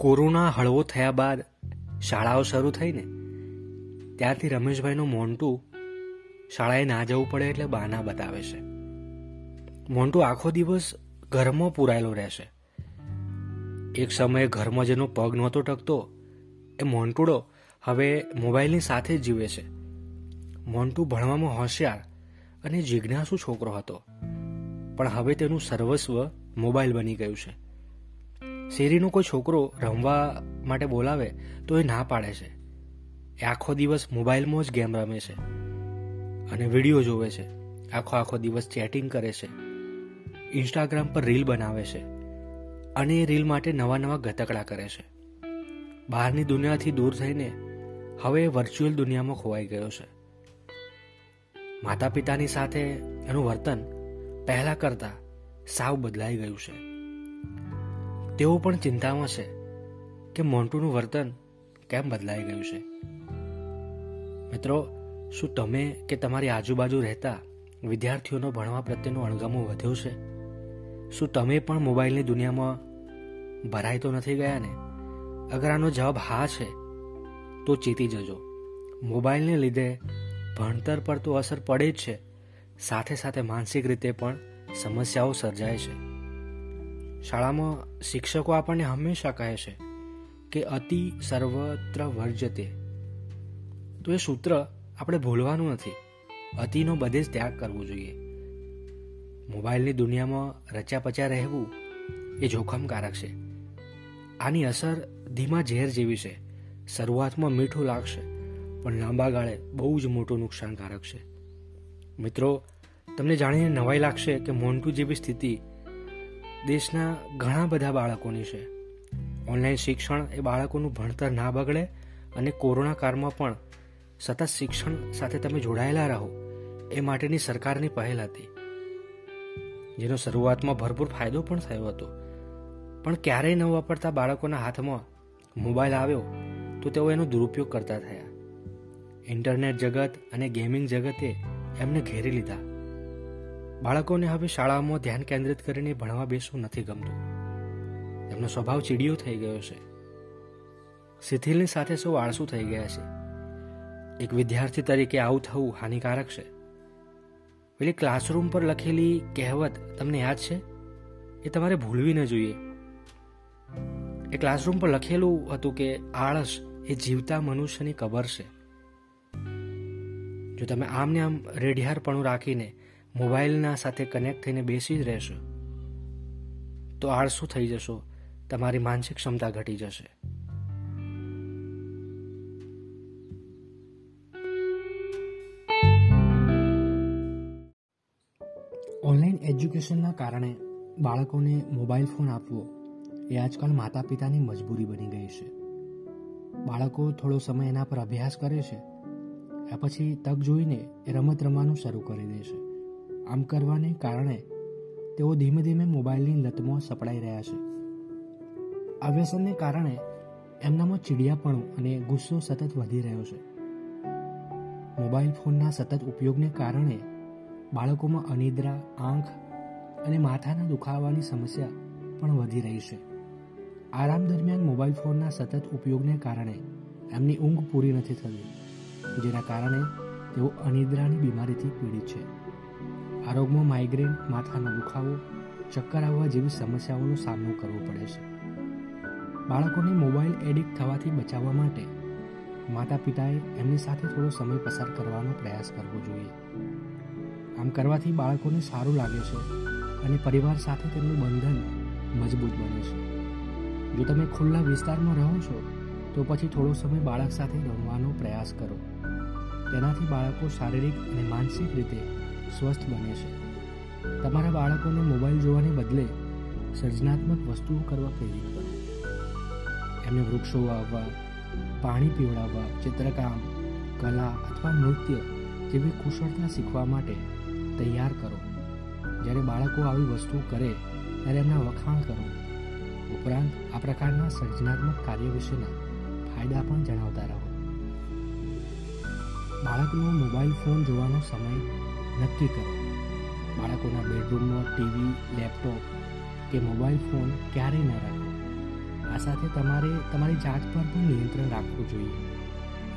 Corona હળવો થયા બાદ શાળાઓ શરૂ થઈ ને, ત્યારથી રમેશભાઈનું મોન્ટુ શાળાએ ના જવું પડે એટલે બહાના બતાવે છે. મોન્ટુ આખો દિવસ ઘરમાં પૂરાયેલો રહેશે. એક સમયે ઘરમાં જેનો પગ નહોતો ટકતો, એ મોન્ટુડો હવે મોબાઈલની સાથે જ જીવે છે. મોન્ટુ ભણવામાં હોશિયાર અને જિજ્ઞાસુ છોકરો હતો, પણ હવે તેનું સર્વસ્વ મોબાઈલ બની ગયું છે. શેરીનો કોઈ છોકરો રમવા માટે બોલાવે તો એ ના પાડે છે. એ આખો દિવસ મોબાઈલમાં જ ગેમ રમે છે અને વીડિયો જોવે છે. આખો આખો દિવસ ચેટિંગ કરે છે. ઇન્સ્ટાગ્રામ પર રીલ બનાવે છે અને એ રીલ માટે નવા નવા ગતકડા કરે છે. બહારની દુનિયાથી દૂર થઈને હવે વર્ચ્યુઅલ દુનિયામાં ખોવાઈ ગયો છે. માતા પિતાની સાથે એનું વર્તન પહેલા કરતા સાવ બદલાઈ ગયું છે. તેઓ પણ ચિંતામાં છે કે મોન્ટુનું વર્તન કેમ બદલાઈ ગયું છે. મિત્રો, શું તમે કે તમારી આજુબાજુ રહેતા વિદ્યાર્થીઓનો ભણવા પ્રત્યેનો અણગમો વધ્યો છે? શું તમે પણ મોબાઈલની દુનિયામાં ભરાઈ તો નથી ગયા ને? અગર આનો જવાબ હા છે, તો ચેતી જજો. મોબાઈલને લીધે ભણતર પર તો અસર પડે જ છે. સાથે સાથે માનસિક રીતે પણ સમસ્યાઓ સર્જાય છે. શાળામાં શિક્ષકો આપણને હંમેશા કહે છે કે અતિ સર્વત્ર વર્જતે. તો એ સૂત્ર આપણે ભૂલવાનું નથી. અતિનો બધે જ ત્યાગ કરવો જોઈએ. મોબાઈલની દુનિયામાં રચ્યા પચ્યા રહેવું એ જોખમકારક છે. આની અસર ધીમા ઝેર જેવી છે. શરૂઆતમાં મીઠું લાગશે, પણ લાંબા ગાળે બહુ જ મોટું નુકસાનકારક છે. મિત્રો, તમને જાણીને નવાઈ લાગશે કે મોન્ટુ જેવી સ્થિતિ દેશના ઘણા બધા બાળકોની છે. ઓનલાઈન શિક્ષણ એ બાળકોનું ભણતર ના બગડે અને કોરોના કાળમાં પણ સતત શિક્ષણ સાથે તમે જોડાયેલા રહો, એ માટેની સરકારની પહેલ હતી. જેનો શરૂઆતમાં ભરપૂર ફાયદો પણ થયો હતો. પણ ક્યારેય ન વાપરતા બાળકોના હાથમાં મોબાઈલ આવ્યો, તો તેઓ એનો દુરુપયોગ કરતા થયા. ઇન્ટરનેટ જગત અને ગેમિંગ જગતે એમને ઘેરી લીધા. બાળકોને હવે શાળામાં ધ્યાન કેન્દ્રિત કરીને ભણવા બેસવું નથી ગમતું. એમનો સ્વભાવ ચીડિયો થઈ ગયો છે. શિથિલની સાથે સૌ આળસુ થઈ ગયા છે. એક વિદ્યાર્થી તરીકે આવું થવું હાનિકારક છે. પેલી ક્લાસરૂમ પર લખેલી કહેવત તમને યાદ છે? એ તમારે ભૂલવી ન જોઈએ. એ ક્લાસરૂમ પર લખેલું હતું કે આળસ એ જીવતા મનુષ્યની કબર છે. જો તમે આમને આમ રેઢિયારપણું રાખીને મોબાઈલના સાથે કનેક્ટ થઈને બેસી જ રહેશો. તો આળસુ થઈ જશો? તમારી માનસિક ક્ષમતા ઘટી જશે. ઓનલાઈન એજ્યુકેશનના કારણે બાળકોને મોબાઈલ ફોન આપવો એ આજકાલ માતા પિતાની મજબૂરી બની ગઈ છે. બાળકો થોડો સમય એના પર અભ્યાસ કરે છે, આ પછી તક જોઈને એ રમત રમવાનું શરૂ કરી દે છે. આમ કરવાને કારણે તેઓ ધીમે ધીમે મોબાઈલની લતમાં સપડાઈ રહ્યા છે. આ વ્યસનને કારણે એમનામાં ચીડિયાપણું અને ગુસ્સો સતત વધી રહ્યો છે. મોબાઈલ ફોનના સતત ઉપયોગને કારણે બાળકોમાં અનિદ્રા, આંખ અને માથાના દુખાવાની સમસ્યા પણ વધી રહી છે. આરામ દરમિયાન મોબાઈલ ફોનના સતત ઉપયોગને કારણે એમની ઊંઘ પૂરી નથી થતી, જેના કારણે તેઓ અનિદ્રાની બીમારીથી પીડિત છે. આ રોગમાં માઇગ્રેન માથાનો દુખાવો, ચક્કર આવવા જેવી સમસ્યાઓનો સામનો કરવો પડે છે. બાળકોને મોબાઈલ એડિક્ટ થવાથી બચાવવા માટે માતા પિતાએ એમની સાથે થોડો સમય પસાર કરવાનો પ્રયાસ કરવો જોઈએ. આમ કરવાથી બાળકોને સારું લાગે છે અને પરિવાર સાથે તેમનું બંધન મજબૂત બને છે. જો તમે ખુલ્લા વિસ્તારમાં રહો છો, તો પછી થોડો સમય બાળક સાથે રમવાનો પ્રયાસ કરો. તેનાથી બાળકો શારીરિક અને માનસિક રીતે સ્વસ્થ બને છે. તમારા બાળકોને મોબાઈલ જોવાને બદલે સર્જનાત્મક વસ્તુઓ કરવા પ્રેરિત કરો. એમને વૃક્ષો વાવવા, પાણી પીવડાવવા, ચિત્રકામ, કલા અથવા નૃત્ય જેવી કુશળતા શીખવા માટે તૈયાર કરો. જ્યારે બાળકો આવી વસ્તુ કરે, ત્યારે એમના વખાણ કરો. ઉપરાંત આ પ્રકારના સર્જનાત્મક કાર્ય વિશેના ફાયદા પણ જણાવતા રહો. બાળકનો મોબાઈલ ફોન જોવાનો સમય નક્કી કરો. બાળકોના બેડરૂમમાં ટીવી, લેપટોપ કે મોબાઈલ ફોન ક્યારેય ન રાખો. આ સાથે તમારે, તમારી જાત પર પણ નિયંત્રણ રાખવું જોઈએ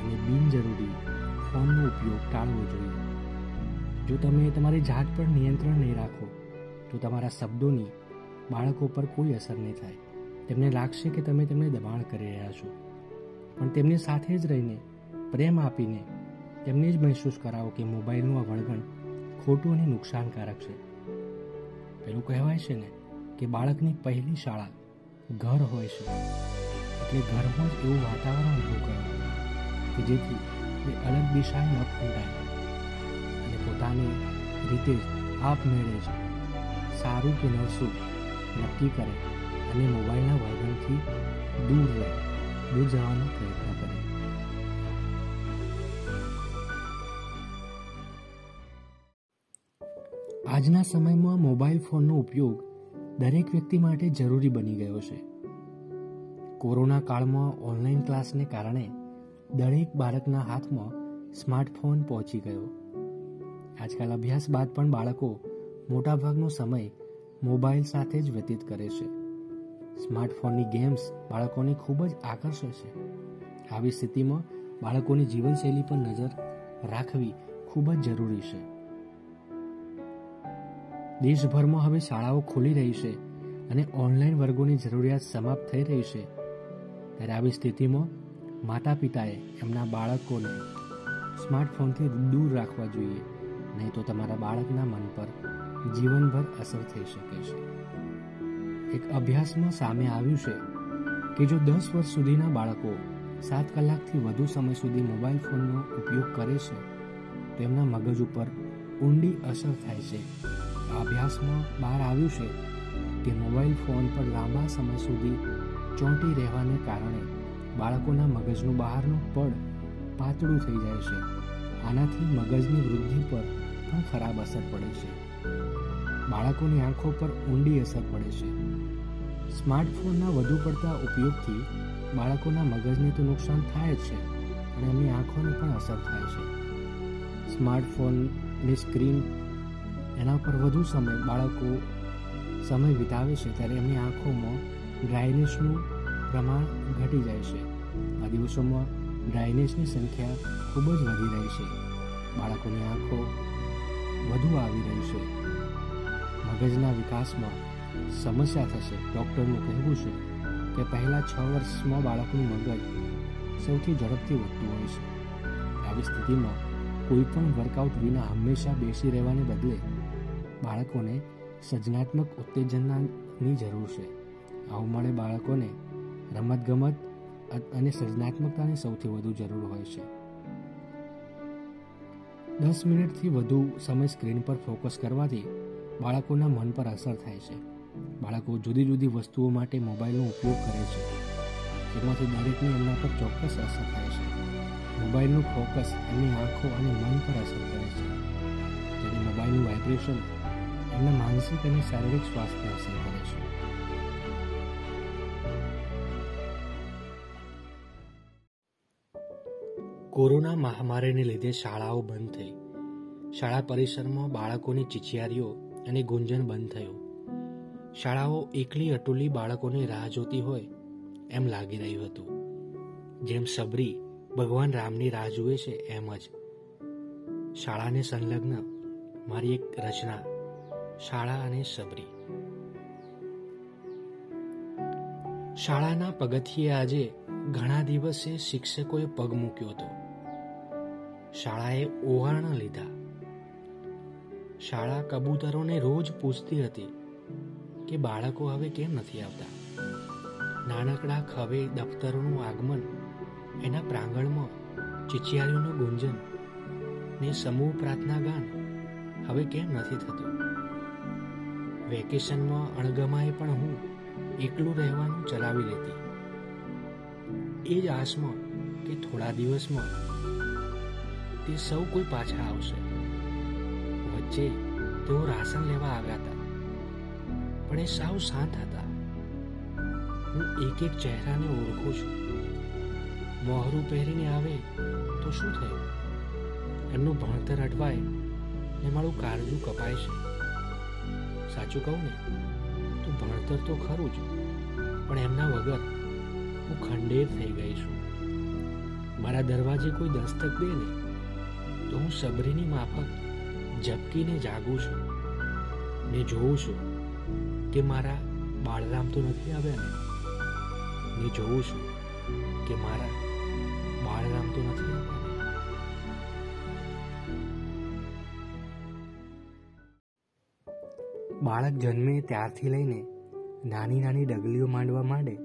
અને બિનજરૂરી ફોનનો ઉપયોગ ટાળવો જોઈએ. જો તમે તમારી જાત પર નિયંત્રણ નહીં રાખો, તો તમારા શબ્દોની બાળકો પર કોઈ અસર નહીં થાય. તેમને લાગશે કે તમે તેમને દબાણ કરી રહ્યા છો. પણ તેમની સાથે જ રહીને પ્રેમ આપીને તેમને જ મહેસૂસ કરાવો કે મોબાઈલનું આ વળગણ ખોટું અને નુકસાનકારક છે. પેલું કહેવાય છે ને કે બાળકની પહેલી શાળા ઘર હોય છે. એટલે ઘરમાં જ એવું વાતાવરણ ઊભું કરવું કે જેથી એ અલગ દિશાએ ન ફૂંટાય અને પોતાની રીતે જ આપમેળે જ સારું કે નરસું નક્કી કરે અને મોબાઈલના વળગણથી દૂર રહે, દૂર જવાનો પ્રયત્ન કરે. આજના સમયમાં મોબાઈલ ફોનનો ઉપયોગ દરેક વ્યક્તિ માટે જરૂરી બની ગયો છે. કોરોના કાળમાં ઓનલાઈન ક્લાસને કારણે દરેક બાળકના હાથમાં સ્માર્ટફોન પહોંચી ગયો. આજકાલ અભ્યાસ બાદ પણ બાળકો મોટાભાગનો સમય મોબાઈલ સાથે જ વ્યતીત કરે છે. સ્માર્ટફોનની ગેમ્સ બાળકોને ખૂબ જ આકર્ષે છે. આવી સ્થિતિમાં બાળકોની જીવનશૈલી પર નજર રાખવી ખૂબ જ જરૂરી છે. દેશભરમાં હવે શાળાઓ ખુલી રહી છે અને ઓનલાઈન વર્ગોની જરૂરિયાત સમાપ્ત થઈ રહી છે. ત્યારે આવી સ્થિતિમાં માતા પિતાએ એમના બાળકોને સ્માર્ટફોનથી દૂર રાખવા જોઈએ, નહીં તો તમારા બાળકના મન પર જીવનભર અસર થઈ શકે છે. એક અભ્યાસમાં સામે આવ્યું છે કે જો દસ વર્ષ સુધીના બાળકો સાત કલાકથી વધુ સમય સુધી મોબાઈલ ફોનનો ઉપયોગ કરે છે, તો એમના મગજ ઉપર ઊંડી અસર થાય છે. અભ્યાસમાં બહાર આવ્યું છે કે મોબાઈલ ફોન પર લાંબા સમય સુધી ચોંટી રહેવાને કારણે બાળકોના મગજનું બહારનું પડ પાતળું થઈ જાય છે. આનાથી મગજની વૃદ્ધિ પર પણ ખરાબ અસર પડે છે. બાળકોની આંખો પર ઊંડી અસર પડે છે. સ્માર્ટફોનના વધુ પડતા ઉપયોગથી બાળકોના મગજને તો નુકસાન થાય જ છે અને એમની આંખોને પણ અસર થાય છે. સ્માર્ટફોનની સ્ક્રીન એના પર વધુ સમય બાળકો સમય વિતાવે છે ત્યારે એમની આંખોમાં ડ્રાયનેસનું પ્રમાણ ઘટી જાય છે. આ દિવસોમાં ડ્રાયનેસની સંખ્યા ખૂબ જ વધી રહી છે. બાળકોની આંખો વધુ આવી રહી છે. મગજના વિકાસમાં સમસ્યા થશે. ડૉક્ટરનું કહેવું છે કે પહેલાં છ વર્ષમાં બાળકનું મગજ સૌથી ઝડપથી વધતું હોય છે. આવી સ્થિતિમાં કોઈ પણ વર્કઆઉટ વિના હંમેશા બેસી રહેવાને બદલે બાળકોને સર્જનાત્મક ઉત્તેજનાની જરૂર છે. આ ઉંમરે બાળકોને રમતગમત અને સર્જનાત્મકતાની સૌથી વધુ જરૂર હોય છે. દસ મિનિટથી વધુ સમય સ્ક્રીન પર ફોકસ કરવાથી બાળકોના મન પર અસર થાય છે. બાળકો જુદી જુદી વસ્તુઓ માટે મોબાઈલનો ઉપયોગ કરે છે. જેમાંથી દરેકને એમના પર ચોક્કસ અસર થાય છે. મોબાઈલનું ફોકસ એમની આંખો અને મન પર અસર કરે છે. જ્યારે મોબાઈલનું વાઇબ્રેશન એમના માનસિક અને શારીરિક સ્વાસ્થ્ય અસર કરે છે. કોરોના મહામારીને લીધે શાળાઓ બંધ થઈ. શાળા પરિસરમાં બાળકોની ચિચિયારીઓ અને ગુંજન બંધ થયું. શાળાઓ એકલી અટુલી બાળકોની રાહ જોતી હોય એમ લાગી રહ્યું હતું. જેમ સબરી ભગવાન રામની રાહ જુએ છે એમ જ. શાળાને સંલગ્ન મારી એક રચના શાળા અને સબરી શાળાના પગથિયે આજે ઘણા દિવસે શિક્ષકોએ પગ મૂક્યો હતો. શાળાએ ઓવારણા લીધા. શાળા કબૂતરોને રોજ પૂછતી હતી કે બાળકો હવે કેમ નથી આવતા? નાનકડા ખવે દફતરોનું આગમન, એના પ્રાંગણમાં ચિચિયારીઓનું ગુંજન ને સમૂહ પ્રાર્થના ગાન હવે કેમ નથી થતું? વેકેશનમાં અણગમાએ પણ હું એકલું રહેવાનું ચલાવી લેતી. એ જ આસમાં કે થોડા દિવસમાં તે સૌ કોઈ પાછા આવશે. વચ્ચે તેઓ રાશન લેવા આવ્યા હતા, પણ એ સાવ શાંત હતા. હું એક એક ચહેરાને ઓળખું છું. મોહરું પહેરીને આવે તો શું થયું? એમનું ભણતર અટવાય ને મારું કાળજું કપાય છે. સાચું કહું ને, તો ભણતર તો ખરું જ, પણ એમના વગર હું ખંડેર થઈ ગઈ છું. મારા દરવાજે કોઈ દસ્તક દે ને, તો હું સબરીની માફક ઝબકીને જાગું છું. ને જોઉં છું કે મારા બાળરામ તો નથી આવ્યા ને. ને જોઉં છું કે મારા બાળરામ તો નથી આવ્યા. બાળક જન્મે ત્યારથી લઈને નાની નાની ડગલીઓ માંડવા માંડે,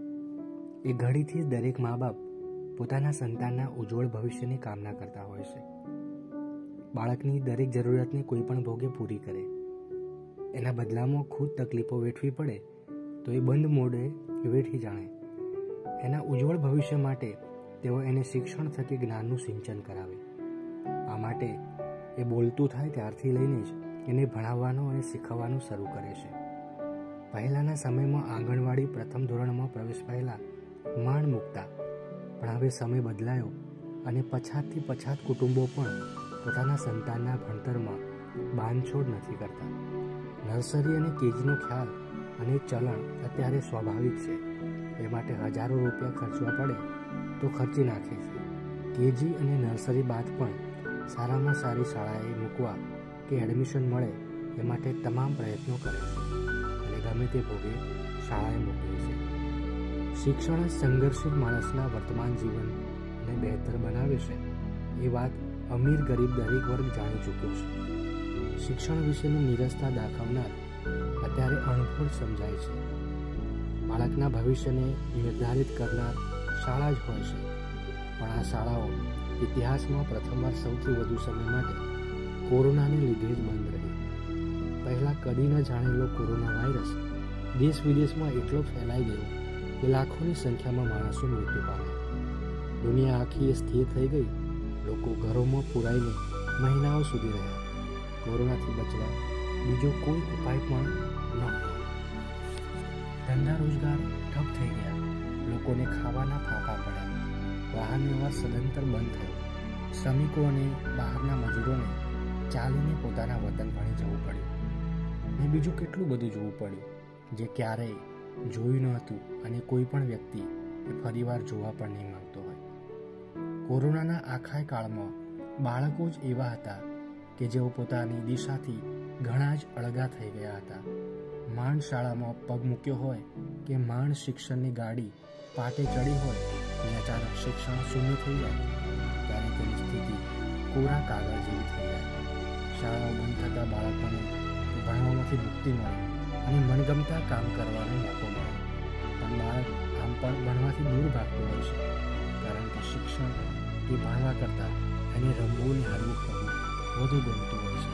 એ ઘડીથી જ દરેક મા બાપ પોતાના સંતાનના ઉજ્જવળ ભવિષ્યની કામના કરતા હોય છે. બાળકની દરેક જરૂરિયાતને કોઈ પણ ભોગે પૂરી કરે. એના બદલામાં ખુદ તકલીફો વેઠવી પડે, તો એ બંધ મોડે વેઠી જાણે. એના ઉજ્જવળ ભવિષ્ય માટે તેઓ એને શિક્ષણ થકી જ્ઞાનનું સિંચન કરાવે. આ માટે એ બોલતું થાય ત્યારથી લઈને જ એને ભણાવવાનું અને શીખવવાનું શરૂ કરે છે. પહેલાંના સમયમાં આંગણવાડી પ્રથમ ધોરણમાં પ્રવેશ પહેલાં માણ મૂકતા. પણ હવે સમય બદલાયો અને પછાતથી પછાત કુટુંબો પણ પોતાના સંતાનના ભણતરમાં બાંધછોડ નથી કરતા. નર્સરી અને કેજીનો ખ્યાલ અને ચલણ અત્યારે સ્વાભાવિક છે. એ માટે હજારો રૂપિયા ખર્ચવા પડે તો ખર્ચી નાખે છે. કેજી અને નર્સરી બાદ પણ સારામાં સારી શાળાએ મૂકવા કે એડમિશન મળે એ માટે તમામ પ્રયત્નો કરે છે. અને ગમે તે ભોગે શાળાએ મોકલે છે. શિક્ષણ સંઘર્ષિત માણસના વર્તમાન જીવનને બહેતર બનાવે છે, એ વાત અમીર ગરીબ દરેક વર્ગ જાણી ચૂક્યો છે. શિક્ષણ વિશેની નિરસતા દાખવનાર અત્યારે અણભૂળ સમજાય છે. બાળકના ભવિષ્યને નિર્ધારિત કરનાર શાળા જ હોય છે. પણ આ શાળાઓ ઇતિહાસમાં પ્રથમવાર સૌથી વધુ સમય માટે કોરોનાને લીધે જ બંધ રહી. પહેલાં કદી ન જાણેલો કોરોના વાયરસ દેશ વિદેશમાં એટલો ફેલાઈ ગયો કે લાખોની સંખ્યામાં માણસો મૃત્યુ પામ્યા. દુનિયા આખી સ્થિર થઈ ગઈ. લોકો ઘરોમાં પુરાઈને મહિનાઓ સુધી રહ્યા. કોરોનાથી બચવા બીજો કોઈ ઉપાય પણ ન ધંધા રોજગાર ઠપ થઈ ગયા. લોકોને ખાવાના ફાંફા પડ્યા. વાહન વ્યવહાર સદંતર બંધ થયો. શ્રમિકો અને બહારના મજૂરોને ચાલીને પોતાના વતન ભણી જવું પડ્યું. ને બીજું કેટલું બધું જોવું પડ્યું, જે ક્યારેય જોયું ન હતું અને કોઈ પણ વ્યક્તિ એ ફરીવાર જોવા પણ નહીં માંગતો હોય. કોરોનાના આખા કાળમાં બાળકો જ એવા હતા કે જેઓ પોતાની દિશાથી ઘણા જ અળગા થઈ ગયા હતા. માંડ શાળામાં પગ મૂક્યો હોય કે માંડ શિક્ષણની ગાડી પાટે ચડી હોય અને અચાનક શિક્ષણ શૂન્ય થઈ જાય, ત્યારે તેની સ્થિતિ કોરા કાગળ શાળાઓ બંધ થતાં બાળકોને ભણવામાંથી મુક્તિ મળે અને મનગમતા કામ કરવાનો મોકો મળે. પણ બાળક આમ પણ ભણવાથી દૂર ભાગતું હોય છે, કારણ કે શિક્ષણ એ ભણવા કરતાં એને રમવું ને હરવું ફરવું વધુ ગમતું હોય છે.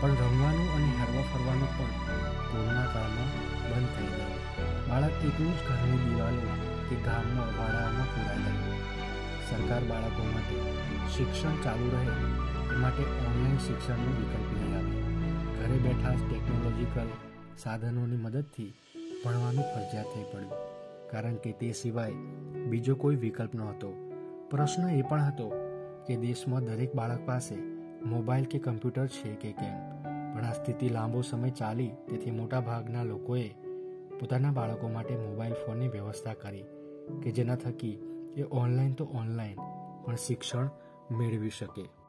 પણ રમવાનું અને હરવા ફરવાનું પણ કોરોના કાળમાં બંધ થઈ ગયું. બાળક એકલું જ ઘરની દિવાલો કે ગામમાં વાડાઓમાં પૂરાઈ ગયું સરકાર બાળકો માટે શિક્ષણ ચાલુ રહે માટે ઓનલાઈન શિક્ષણનો વિકલ્પ લઈ આવી. ઘરે બેઠા જ ટેકનોલોજીકલ સાધનોની મદદથી ભણવાનું ફરજિયાત થઈ પડ્યું. કારણ કે તે સિવાય બીજો કોઈ વિકલ્પ નહોતો. પ્રશ્ન એ પણ હતો કે દેશમાં દરેક બાળક પાસે મોબાઈલ કે કમ્પ્યુટર છે કે કેમ? પણ આ સ્થિતિ લાંબો સમય ચાલી તેથી મોટા ભાગના લોકોએ પોતાના બાળકો માટે મોબાઈલ ફોનની વ્યવસ્થા કરી કે જેના થકી એ ઓનલાઈન તો ઓનલાઈન, પણ શિક્ષણ મેળવી શકે.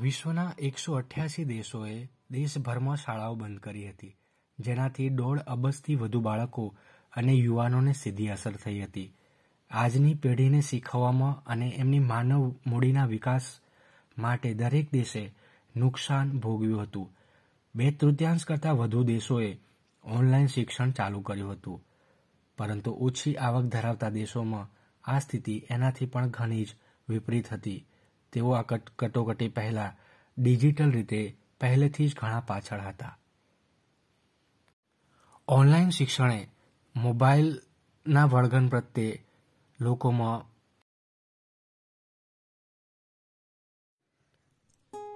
વિશ્વના એકસો અઠ્યાસી દેશોએ દેશભરમાં શાળાઓ બંધ કરી હતી, જેનાથી દોઢ અબજથી વધુ બાળકો અને યુવાનોને સીધી અસર થઈ હતી. આજની પેઢીને શીખવવામાં અને એમની માનવ મૂડીના વિકાસ માટે દરેક દેશે નુકસાન ભોગવ્યું હતું. બે તૃતીયાંશ કરતાં વધુ દેશોએ ઓનલાઈન શિક્ષણ ચાલુ કર્યું હતું. પરંતુ ઓછી આવક ધરાવતા દેશોમાં આ સ્થિતિ એનાથી પણ ઘણી જ વિપરીત હતી. તેઓ આ કટોકટી પહેલાં ડિજિટલ રીતે પહેલેથી જ ઘણા પાછળ હતા. ઓનલાઈન શિક્ષણે મોબાઈલના વળગણ પ્રત્યે લોકોમાં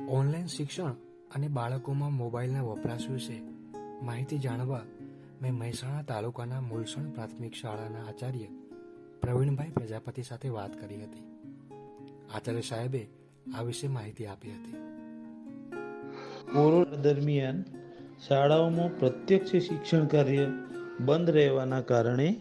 ઓનલાઈન શિક્ષણ અને બાળકોમાં મોબાઈલના વપરાશ વિશે માહિતી જાણવા મેં મહેસાણા તાલુકાના મૂલસણ પ્રાથમિક શાળાના આચાર્ય પ્રવીણભાઈ પ્રજાપતિ સાથે વાત કરી હતી. આચાર્ય સાહેબે આ વિશે માહિતી આપી હતી. કોરોના દરમિયાન શાળાઓમાં પ્રત્યક્ષ શિક્ષણ કાર્ય બંધ રહેવાના કારણે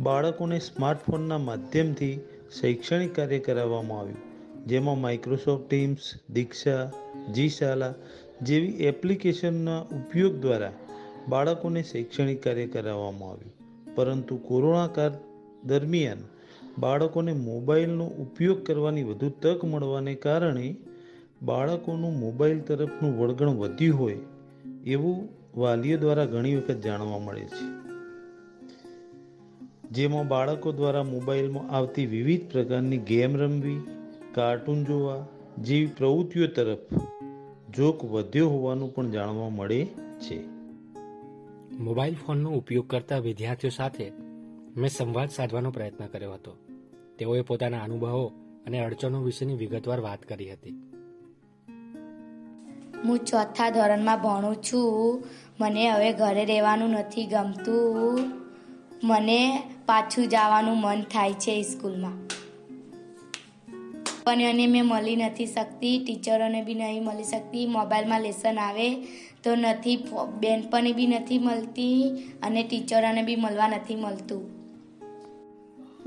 બાળકોને સ્માર્ટફોનના માધ્યમથી શૈક્ષણિક કાર્ય કરાવવામાં આવ્યું. જેમાં માઇક્રોસોફ્ટ ટીમ્સ દીક્ષા જી શાલા જેવી એપ્લિકેશનના ઉપયોગ દ્વારા બાળકોને શૈક્ષણિક કાર્ય કરાવવામાં આવ્યું. પરંતુ કોરોના કાળ દરમિયાન બાળકોને મોબાઈલનો ઉપયોગ કરવાની વધુ તક મળવાને કારણે બાળકોનું મોબાઈલ તરફનું વળગણ વધ્યું હોય એવું વાલીઓ દ્વારા ઘણી વખત જાણવા મળે છે. જેમાં બાળકો દ્વારા મોબાઈલમાં આવતી વિવિધ પ્રકારની ગેમ રમવી, કાર્ટૂન જોવા જેવી પ્રવૃત્તિઓ તરફ જોક વધ્યો હોવાનું પણ જાણવા મળે છે. મોબાઈલ ફોનનો ઉપયોગ કરતા વિદ્યાર્થીઓ સાથે મેં સંવાદ સાધવાનો પ્રયત્ન કર્યો હતો. તેઓએ પોતાના અનુભવો અને અડચણો વિશેની વિગતવાર વાત કરી હતી. હું ચોથા ધોરણમાં ભણું છું. મને હવે ઘરે રહેવાનું નથી ગમતું. મને પાછું જવાનું મન થાય છે સ્કૂલમાં. પણ એને મેં મળી નથી શકતી, ટીચરોને બી નહીં મળી શકતી, મોબાઈલમાં લેસન આવે તો નથી, બેનપણી બી નથી મળતી અને ટીચરોને બી મળવા નથી મળતું.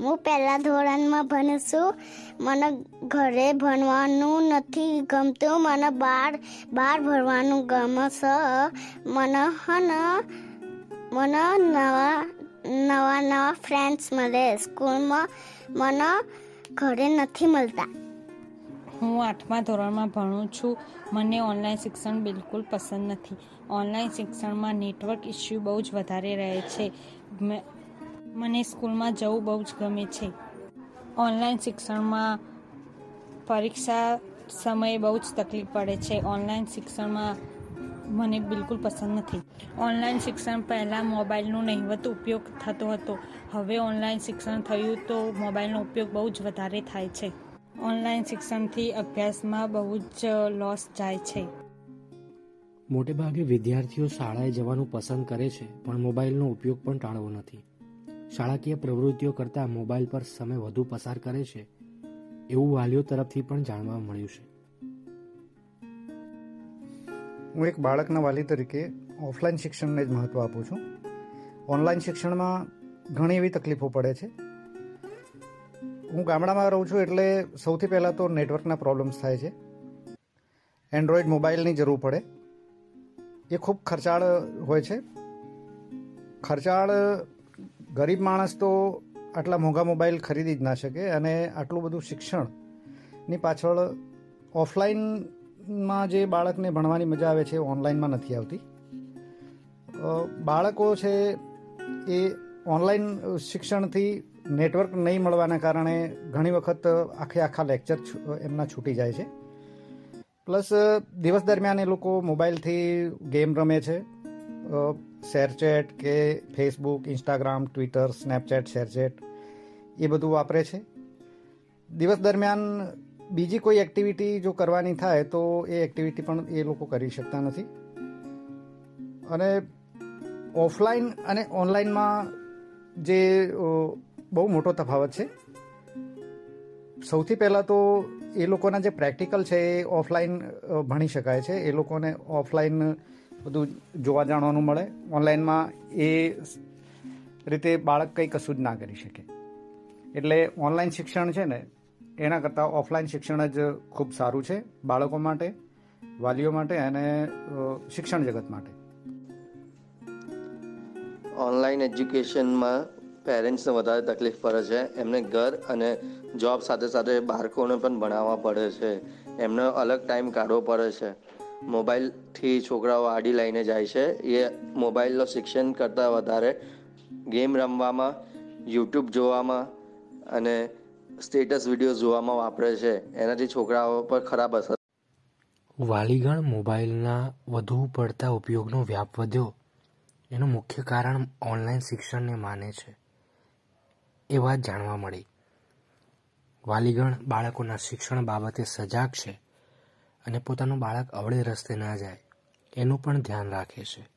હું પહેલા ધોરણમાં ભણું છું. મને ઘરે ભણવાનું નથી ગમતું. મને બહાર બહાર ભણવાનું ગમે છે. મને હને મને નવા નવા નવા ફ્રેન્ડ્સ મળે. સ્કૂલમાં મને ઘરે નથી મળતા. હું આઠમા ધોરણમાં ભણું છું. મને ઓનલાઈન શિક્ષણ બિલકુલ પસંદ નથી. ઓનલાઈન શિક્ષણમાં નેટવર્ક ઇસ્યુ બહુ જ વધારે રહે છે. મને સ્કૂલમાં જવું બહુ જ ગમે છે. ઓનલાઈન શિક્ષણમાં પરીક્ષા સમયે બહુ જ તકલીફ પડે છે. ઓનલાઈન શિક્ષણમાં મને બિલકુલ પસંદ નથી. ઓનલાઈન શિક્ષણ પહેલાં મોબાઈલનો નહિવત ઉપયોગ થતો હતો. હવે ઓનલાઈન શિક્ષણ થયું તો મોબાઈલનો ઉપયોગ બહુ જ વધારે થાય છે. ઓનલાઈન શિક્ષણથી અભ્યાસમાં બહુ જ લોસ જાય છે. મોટેભાગે વિદ્યાર્થીઓ શાળાએ જવાનું પસંદ કરે છે, પણ મોબાઈલનો ઉપયોગ પણ ટાળવો નથી. શાળાકીય પ્રવૃત્તિઓ કરતાં મોબાઈલ પર સમય વધુ પસાર કરે છે, એવું વાલીઓ તરફથી પણ જાણવા મળ્યું છે. હું એક બાળકના વાલી તરીકે ઓફલાઈન શિક્ષણને જ મહત્ત્વ આપું છું. ઓનલાઈન શિક્ષણમાં ઘણી એવી તકલીફો પડે છે. હું ગામડામાં રહું છું એટલે સૌથી પહેલાં તો નેટવર્કના પ્રોબ્લેમ્સ થાય છે. એન્ડ્રોઈડ મોબાઈલની જરૂર પડે. એ ખૂબ ખર્ચાળ હોય છે. ખર્ચાળ ગરીબ માણસ તો આટલા મોંઘા મોબાઈલ ખરીદી જ ના શકે અને આટલું બધું શિક્ષણની પાછળ ઓફલાઈનમાં જે બાળકને ભણવાની મજા આવે છે ઓનલાઈનમાં નથી આવતી. બાળકો છે એ ઓનલાઈન શિક્ષણથી નેટવર્ક નહીં મળવાના કારણે ઘણી વખત આખે આખા લેક્ચર એમના છૂટી જાય છે. પ્લસ, દિવસ દરમિયાન એ લોકો મોબાઈલથી ગેમ રમે છે. શેરચેટ કે Facebook Instagram Twitter Snapchat ShareChat, એ બધું વાપરે છે. દિવસ દરમિયાન બીજી કોઈ એક્ટિવિટી જો કરવાની થાય તો એ એક્ટિવિટી પણ એ લોકો કરી શકતા નથી. અને ઓફલાઈન અને ઓનલાઈનમાં જે બહુ મોટો તફાવત છે. સૌથી પહેલાં તો એ લોકોના જે પ્રેક્ટિકલ છે એ ઓફલાઈન ભણી શકાય છે. એ લોકોને ઓફલાઈન બધું જોવા જાણવાનું મળે. ઓનલાઈનમાં એ રીતે બાળક કંઈ કશું જ ના કરી શકે. એટલે ઓનલાઈન શિક્ષણ છે ને, એના કરતાં ઓફલાઈન શિક્ષણ જ ખૂબ સારું છે બાળકો માટે, વાલીઓ માટે અને શિક્ષણ જગત માટે. ઓનલાઈન એજ્યુકેશનમાં પેરેન્ટ્સને વધારે તકલીફ પડે છે. એમને ઘર અને જોબ સાથે સાથે બાળકોને પણ ભણાવવા પડે છે. એમને અલગ ટાઈમ કાઢવો પડે છે. મોબાઈલથી છોકરાઓ આડી લઈને જાય છે. એ મોબાઈલનો શિક્ષણ કરતાં વધારે ગેમ રમવામાં, યુટ્યુબ જોવામાં અને સ્ટેટસ વીડિયો જોવામાં વાપરે છે. એનાથી છોકરાઓ પર ખરાબ અસર વાલીગણ મોબાઈલના વધુ પડતા ઉપયોગનો વ્યાપ વધ્યો. એનું મુખ્ય કારણ ઓનલાઈન શિક્ષણને માને છે. એ વાત જાણવા મળી. વાલીગણ બાળકોના શિક્ષણ બાબતે સજાગ છે. અને પોતાનું બાળક અવળે રસ્તે ના જાય એનું પણ ધ્યાન રાખે છે.